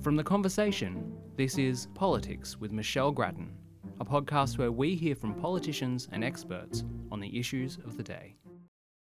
From The Conversation, this is Politics with Michelle Grattan, a podcast where we hear from politicians and experts on the issues of the day.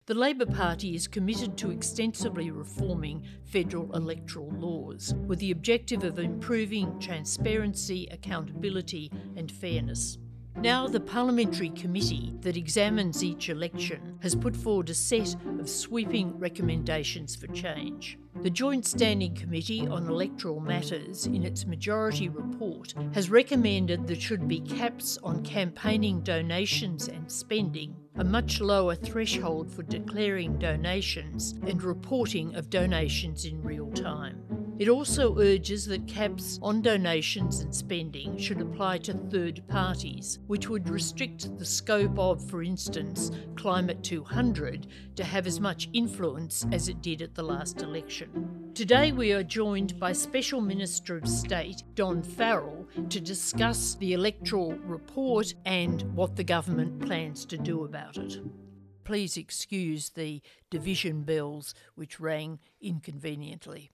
The Labor Party is committed to extensively reforming federal electoral laws with the objective of improving transparency, accountability, and fairness. Now, the parliamentary committee that examines each election has put forward a set of sweeping recommendations for change. The Joint Standing Committee on Electoral Matters, in its majority report, has recommended there should be caps on campaigning donations and spending, a much lower threshold for declaring donations, and reporting of donations in real time. It also urges that caps on donations and spending should apply to third parties, which would restrict the scope of, for instance, Climate 200 to have as much influence as it did at the last election. Today we are joined by Special Minister of State Don Farrell to discuss the electoral report and what the government plans to do about it. Please excuse the division bells which rang inconveniently.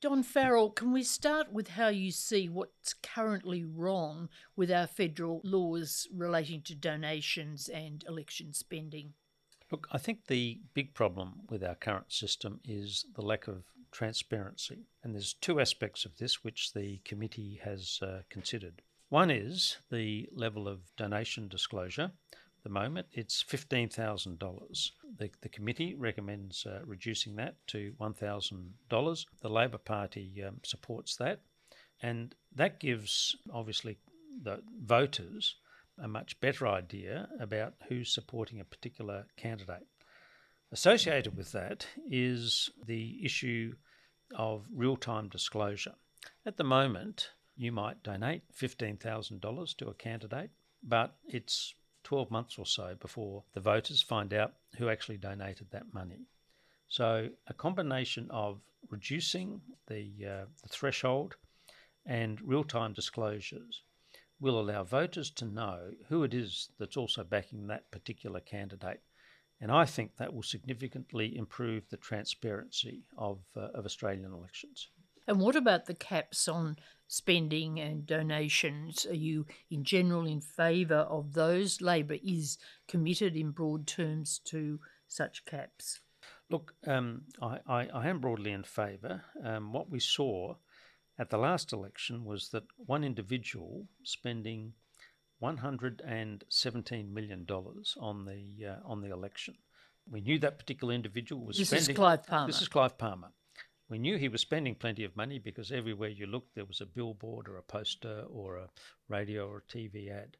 Don Farrell, can we start with how you see what's currently wrong with our federal laws relating to donations and election spending? Look, I think the big problem with our current system is the lack of transparency. And there's two aspects of this which the committee has uh, considered. One is the level of donation disclosure, the moment, it's $15,000. The, the committee recommends uh, reducing that to $1,000. The Labor Party um, supports that, and that gives obviously the voters a much better idea about who's supporting a particular candidate. Associated with that is the issue of real time disclosure. At the moment, you might donate $15,000 to a candidate, but it's 12 months or so before the voters find out who actually donated that money. So, a combination of reducing the, uh, the threshold and real time disclosures will allow voters to know who it is that's also backing that particular candidate. And I think that will significantly improve the transparency of, uh, of Australian elections. And what about the caps on spending and donations? Are you, in general, in favour of those? Labor is committed in broad terms to such caps. Look, um, I, I, I, am broadly in favour. Um, what we saw at the last election was that one individual spending $117 million on the, uh, on the election. We knew that particular individual was this spending. This is Clive Palmer. This is Clive Palmer. We knew he was spending plenty of money because everywhere you looked there was a billboard or a poster or a radio or a TV ad.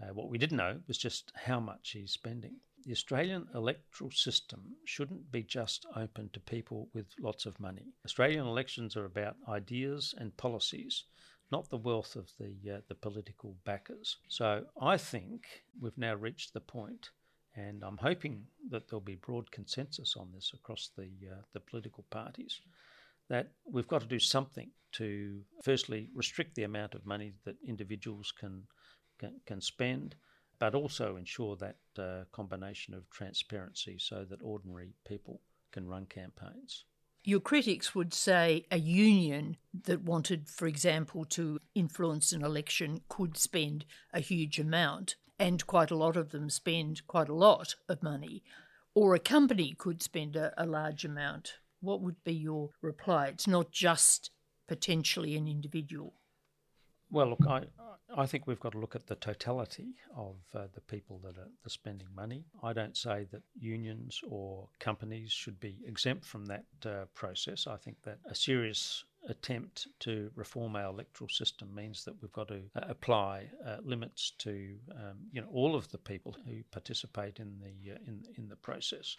Uh, what we didn't know was just how much he's spending. The Australian electoral system shouldn't be just open to people with lots of money. Australian elections are about ideas and policies, not the wealth of the uh, the political backers. So I think we've now reached the point and I'm hoping that there'll be broad consensus on this across the uh, the political parties that we've got to do something to firstly restrict the amount of money that individuals can can, can spend, but also ensure that uh, combination of transparency so that ordinary people can run campaigns. Your critics would say a union that wanted, for example, to influence an election could spend a huge amount, and quite a lot of them spend quite a lot of money, or a company could spend a, a large amount what would be your reply? It's not just potentially an individual. Well, look, I, I think we've got to look at the totality of uh, the people that are, spending money. I don't say that unions or companies should be exempt from that uh, process. I think that a serious attempt to reform our electoral system means that we've got to uh, apply uh, limits to um, you know all of the people who participate in the uh, in in the process.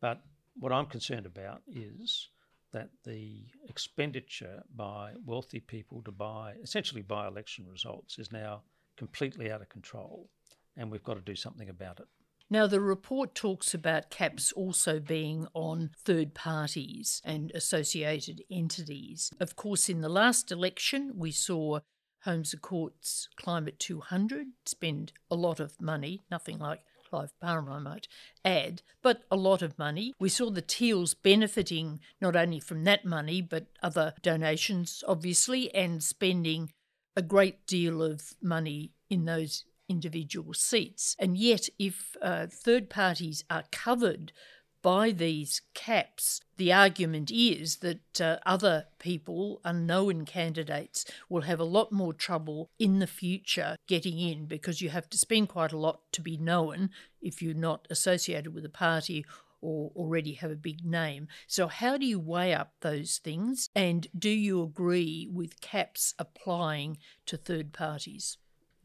But what I'm concerned about is that the expenditure by wealthy people to buy, essentially buy election results, is now completely out of control, and we've got to do something about it. Now, the report talks about caps also being on third parties and associated entities. Of course, in the last election, we saw Holmes à Court's Climate 200 spend a lot of money, nothing like Clive Palmer, I might add, but a lot of money. We saw the Teals benefiting not only from that money, but other donations, obviously, and spending a great deal of money in those individual seats. And yet, if uh, third parties are covered by these caps, the argument is that uh, other people, unknown candidates, will have a lot more trouble in the future getting in because you have to spend quite a lot to be known if you're not associated with a party or already have a big name. So, how do you weigh up those things? And do you agree with caps applying to third parties?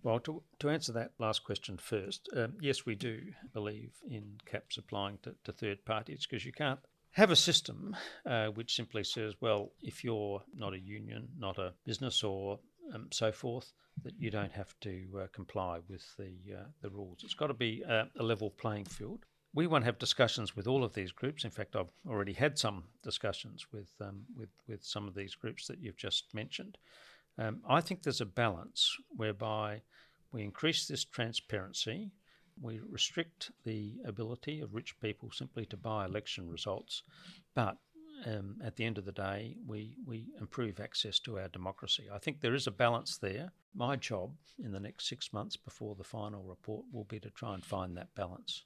Well, to, to answer that last question first, um, yes, we do believe in caps applying to, to third parties because you can't have a system uh, which simply says, well, if you're not a union, not a business, or um, so forth, that you don't have to uh, comply with the uh, the rules. It's got to be a, level playing field. We want to have discussions with all of these groups. In fact, I've already had some discussions with um, with with some of these groups that you've just mentioned. Um, I think there's a balance whereby we increase this transparency, we restrict the ability of rich people simply to buy election results, but um, at the end of the day, we, we improve access to our democracy. I think there is a balance there. My job in the next six months before the final report will be to try and find that balance.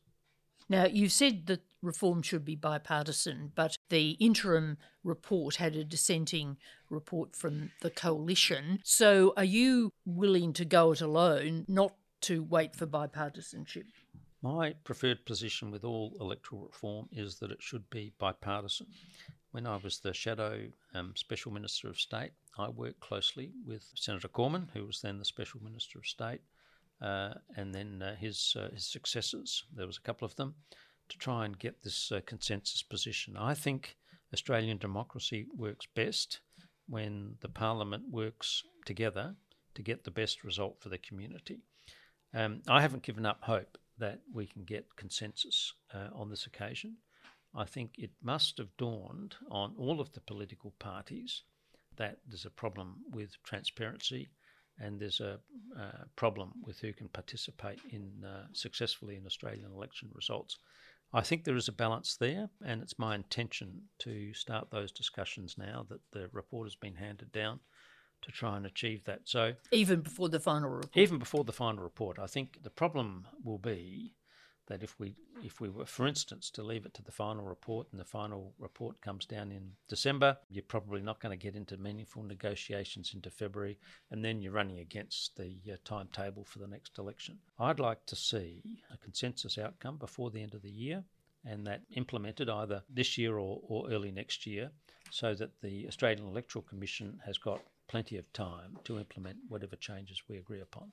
Now, you said that reform should be bipartisan, but the interim report had a dissenting report from the coalition. So, are you willing to go it alone, not to wait for bipartisanship? My preferred position with all electoral reform is that it should be bipartisan. When I was the Shadow um, Special Minister of State, I worked closely with Senator Cormann, who was then the Special Minister of State, uh, and then uh, his uh, his successors. There was a couple of them to try and get this consensus position. I think Australian democracy works best when the Parliament works together to get the best result for the community. Um, I haven't given up hope that we can get consensus uh, on this occasion. I think it must have dawned on all of the political parties that there's a problem with transparency and there's a uh, problem with who can participate in uh, successfully in Australian election results. I think there is a balance there, and it's my intention to start those discussions now that the report has been handed down to try and achieve that. So even before the final report, even before the final report, I think the problem will be that if we if we were, for instance, to leave it to the final report and the final report comes down in December, you're probably not going to get into meaningful negotiations into February, and then you're running against the uh, timetable for the next election. I'd like to see a consensus outcome before the end of the year, and that implemented either this year or, or early next year, so that the Australian Electoral Commission has got plenty of time to implement whatever changes we agree upon.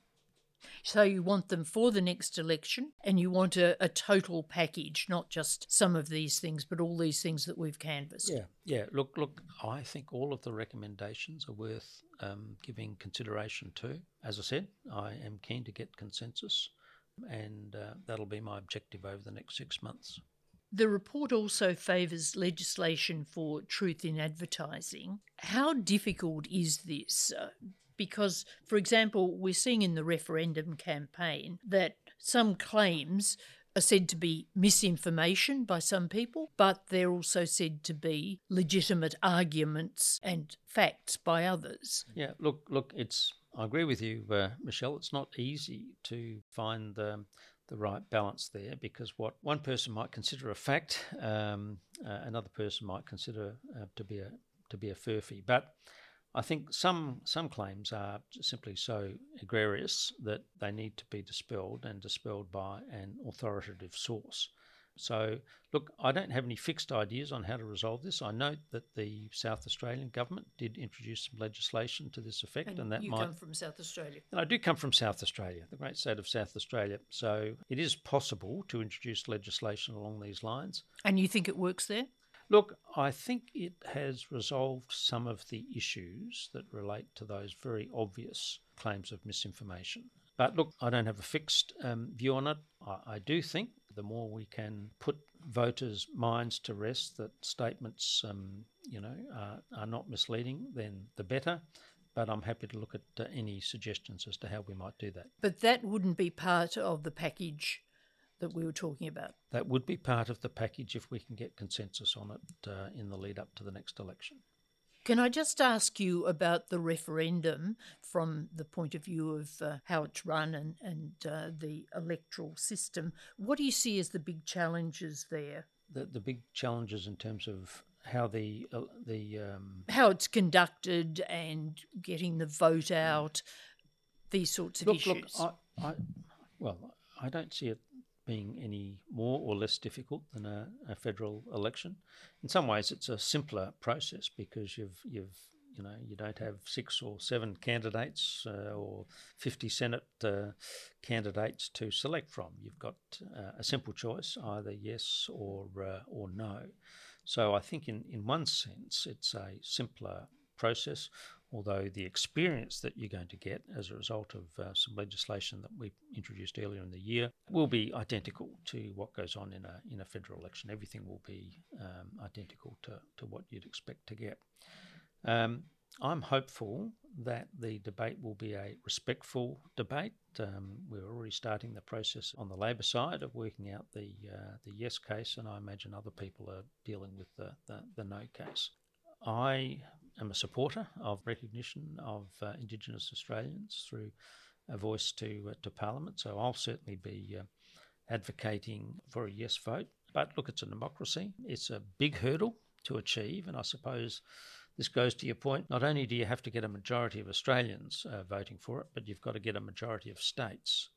So you want them for the next election and you want a, a, total package, not just some of these things, but all these things that we've canvassed. Yeah, yeah. Look, look, I think all of the recommendations are worth um, giving consideration to. As I said, I am keen to get consensus and uh, that'll be my objective over the next six months. The report also favours legislation for truth in advertising. How difficult is this? Uh, because, for example, we're seeing in the referendum campaign that some claims are said to be misinformation by some people, but they're also said to be legitimate arguments and facts by others. Yeah, look, look, it's. I agree with you, uh, Michelle. It's not easy to find the, the right balance there because what one person might consider a fact, um, uh, another person might consider uh, to be a to be a furphy. But I think some some claims are simply so egregious that they need to be dispelled and dispelled by an authoritative source. So, look, I don't have any fixed ideas on how to resolve this. I note that the South Australian government did introduce some legislation to this effect, and, and that you might. come from South Australia. And I do come from South Australia, the great state of South Australia. So it is possible to introduce legislation along these lines. And you think it works there? Look, I think it has resolved some of the issues that relate to those very obvious claims of misinformation. But look, I don't have a fixed um, view on it. I, I do think the more we can put voters' minds to rest that statements, um, you know, are, are, not misleading, then the better. But I'm happy to look at uh, any suggestions as to how we might do that. But that wouldn't be part of the package that we were talking about. That would be part of the package if we can get consensus on it uh, in the lead up to the next election. Can I just ask you about the referendum from the point of view of uh, how it's run and, and uh, the electoral system? What do you see as the big challenges there? The, the big challenges in terms of how the uh, the um... how it's conducted and getting the vote out, these sorts of look, issues. Look, I, I, well, I don't see it being any more or less difficult than a, a, federal election. In some ways, it's a simpler process because you've you've you know you don't have six or seven candidates uh, or fifty Senate uh, candidates to select from. You've got uh, a simple choice, either yes or uh, or no. So I think in in one sense, it's a simpler process although the experience that you're going to get as a result of uh, some legislation that we introduced earlier in the year will be identical to what goes on in a in a federal election. Everything will be um, identical to, to what you'd expect to get. Um, I'm hopeful that the debate will be a respectful debate. Um, we're already starting the process on the Labor side of working out the uh, the yes case, and I imagine other people are dealing with the, the, the no case. I am a supporter of recognition of uh, Indigenous Australians through a voice to uh, to Parliament. So I'll certainly be uh, advocating for a yes vote. But look, it's a democracy. It's a big hurdle to achieve, and I suppose this goes to your point. Not only do you have to get a majority of Australians uh, voting for it, but you've got to get a majority of states.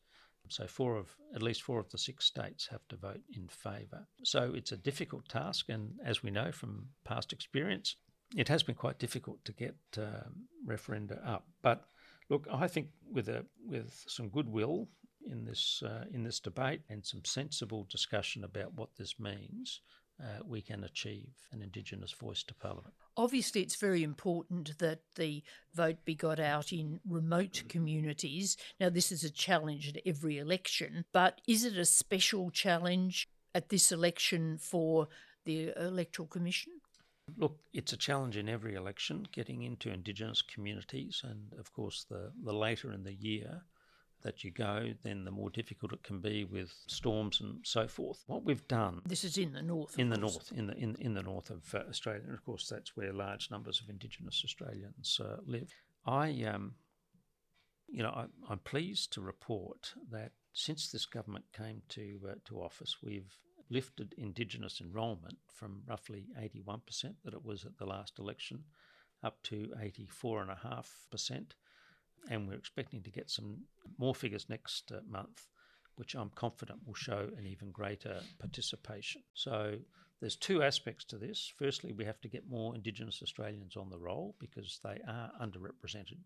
So four of at least four of the six states have to vote in favour. So it's a difficult task, and as we know from past experience, it has been quite difficult to get um, referenda up. But look, I think with a with some goodwill in this uh, in this debate and some sensible discussion about what this means, uh, we can achieve an Indigenous voice to Parliament. Obviously, it's very important that the vote be got out in remote communities. Now, this is a challenge at every election, but is it a special challenge at this election for the Electoral Commission? Look, it's a challenge in every election getting into Indigenous communities, and of course, the, the later in the year that you go, then the more difficult it can be with storms and so forth. What we've done. This is in the north. In the course. north, in the in, in the north of uh, Australia, and of course that's where large numbers of Indigenous Australians uh, live. I, um, you know, I, am pleased to report that since this government came to uh, to office, we've lifted Indigenous enrolment from roughly 81% that it was at the last election up to 84.5%. And we're expecting to get some more figures next uh, month, which I'm confident will show an even greater participation. So there's two aspects to this. Firstly, we have to get more Indigenous Australians on the roll because they are underrepresented.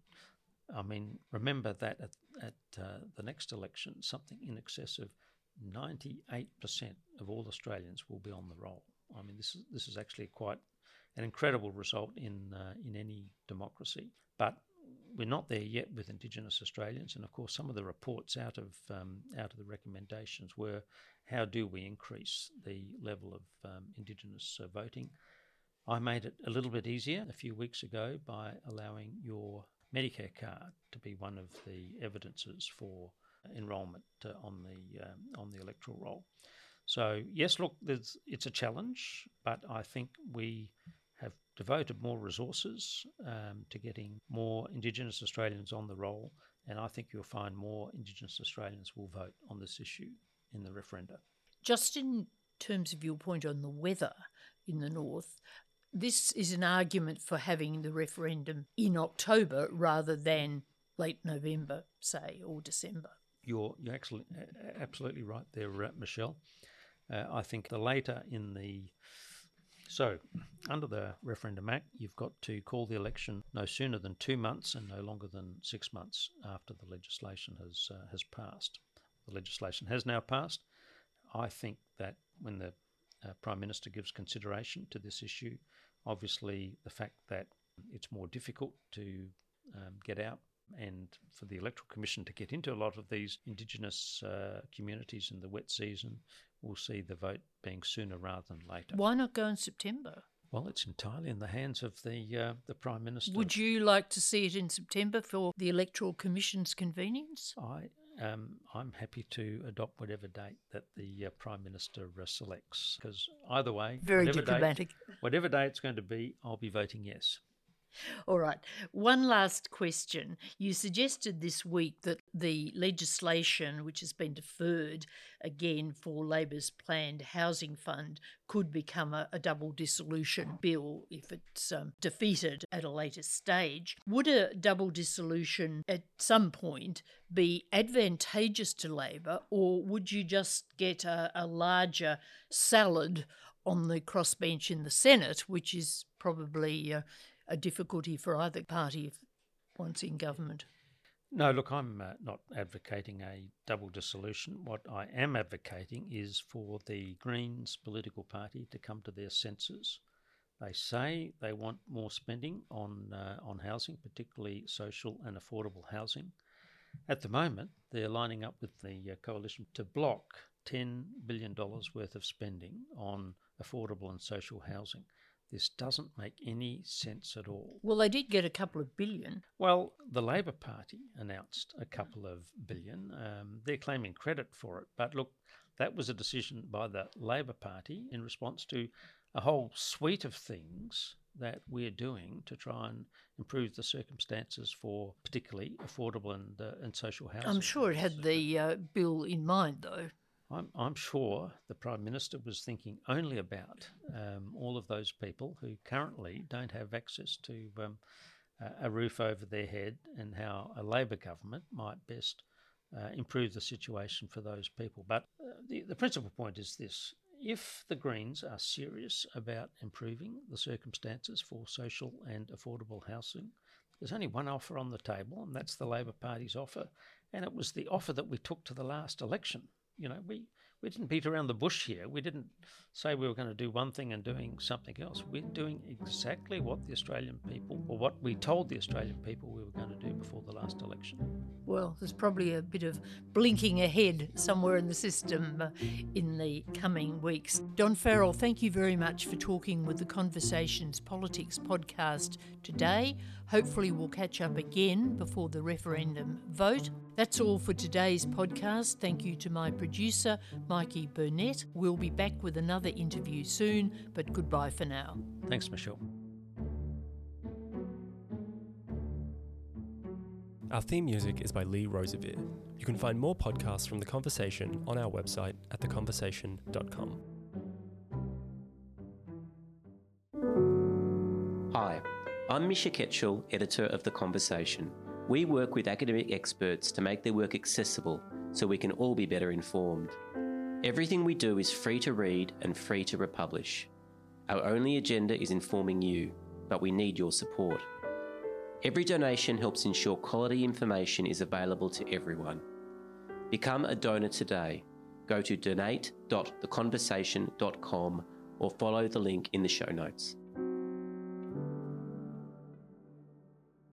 I mean, remember that at, at uh, the next election, something in excess of 98% of all Australians will be on the roll. I mean, this is this is actually quite an incredible result in uh, in any democracy. But we're not there yet with Indigenous Australians, and of course, some of the reports out of um, out of the recommendations were how do we increase the level of um, Indigenous uh, voting. I made it a little bit easier a few weeks ago by allowing your Medicare card to be one of the evidences for enrolment uh, on the um, on the electoral roll. So yes, look, it's a challenge, but I think we have devoted more resources um, to getting more Indigenous Australians on the roll, and I think you'll find more Indigenous Australians will vote on this issue in the referenda. Just in terms of your point on the weather in the north, this is an argument for having the referendum in October rather than late November, say, or December you're you're actually absolutely right there, uh, Michelle. Uh, I think the later in the so under the Referendum Act, you've got to call the election no sooner than two months and no longer than six months after the legislation has uh, has passed. The legislation has now passed. I think that when the uh, Prime Minister gives consideration to this issue, obviously the fact that it's more difficult to um, get out and for the Electoral Commission to get into a lot of these Indigenous uh, communities in the wet season, we'll see the vote being sooner rather than later. Why not go in September? Well, it's entirely in the hands of the uh, the Prime Minister. Would you like to see it in September for the Electoral Commission's convenience? I um, I'm happy to adopt whatever date that the uh, Prime Minister uh, selects because either way, Very whatever diplomatic. Date, whatever day it's going to be, I'll be voting yes. All right. One last question. You suggested this week that the legislation, which has been deferred again for Labor's planned housing fund, could become a, a double dissolution bill if it's um, defeated at a later stage. Would a double dissolution at some point be advantageous to Labor, or would you just get a, a larger salad on the crossbench in the Senate, which is probably uh, a difficulty for either party once in government. No, look, I'm uh, not advocating a double dissolution. What I am advocating is for the Greens political party to come to their senses. They say they want more spending on uh, on housing, particularly social and affordable housing. At the moment, they're lining up with the uh, coalition to block $10 billion worth of spending on affordable and social housing. This doesn't make any sense at all. Well, they did get a couple of billion. Well, the Labor Party announced a couple of billion. Um, they're claiming credit for it. But look, that was a decision by the Labor Party in response to a whole suite of things that we're doing to try and improve the circumstances for particularly affordable and, uh, and social housing. I'm sure it had the uh, bill in mind, though. I'm, I'm sure the Prime Minister was thinking only about um, all of those people who currently don't have access to um, a roof over their head and how a Labor government might best uh, improve the situation for those people. But uh, the, the principal point is this if the Greens are serious about improving the circumstances for social and affordable housing, there's only one offer on the table, and that's the Labor Party's offer. And it was the offer that we took to the last election. You know, we, we didn't beat around the bush here. We didn't say we were going to do one thing and doing something else. We're doing exactly what the Australian people, or what we told the Australian people we were going to do before the last election. Well, there's probably a bit of blinking ahead somewhere in the system uh, in the coming weeks. Don Farrell, thank you very much for talking with the Conversations Politics podcast today. Hopefully, we'll catch up again before the referendum vote. That's all for today's podcast. Thank you to my producer, Mikey Burnett. We'll be back with another interview soon, but goodbye for now. Thanks, Michelle. Our theme music is by Lee Rosevere. You can find more podcasts from The Conversation on our website at theconversation.com. Hi, I'm Misha Ketchell, editor of The Conversation. We work with academic experts to make their work accessible so we can all be better informed. Everything we do is free to read and free to republish. Our only agenda is informing you, but we need your support. Every donation helps ensure quality information is available to everyone. Become a donor today. Go to donate.theconversation.com or follow the link in the show notes.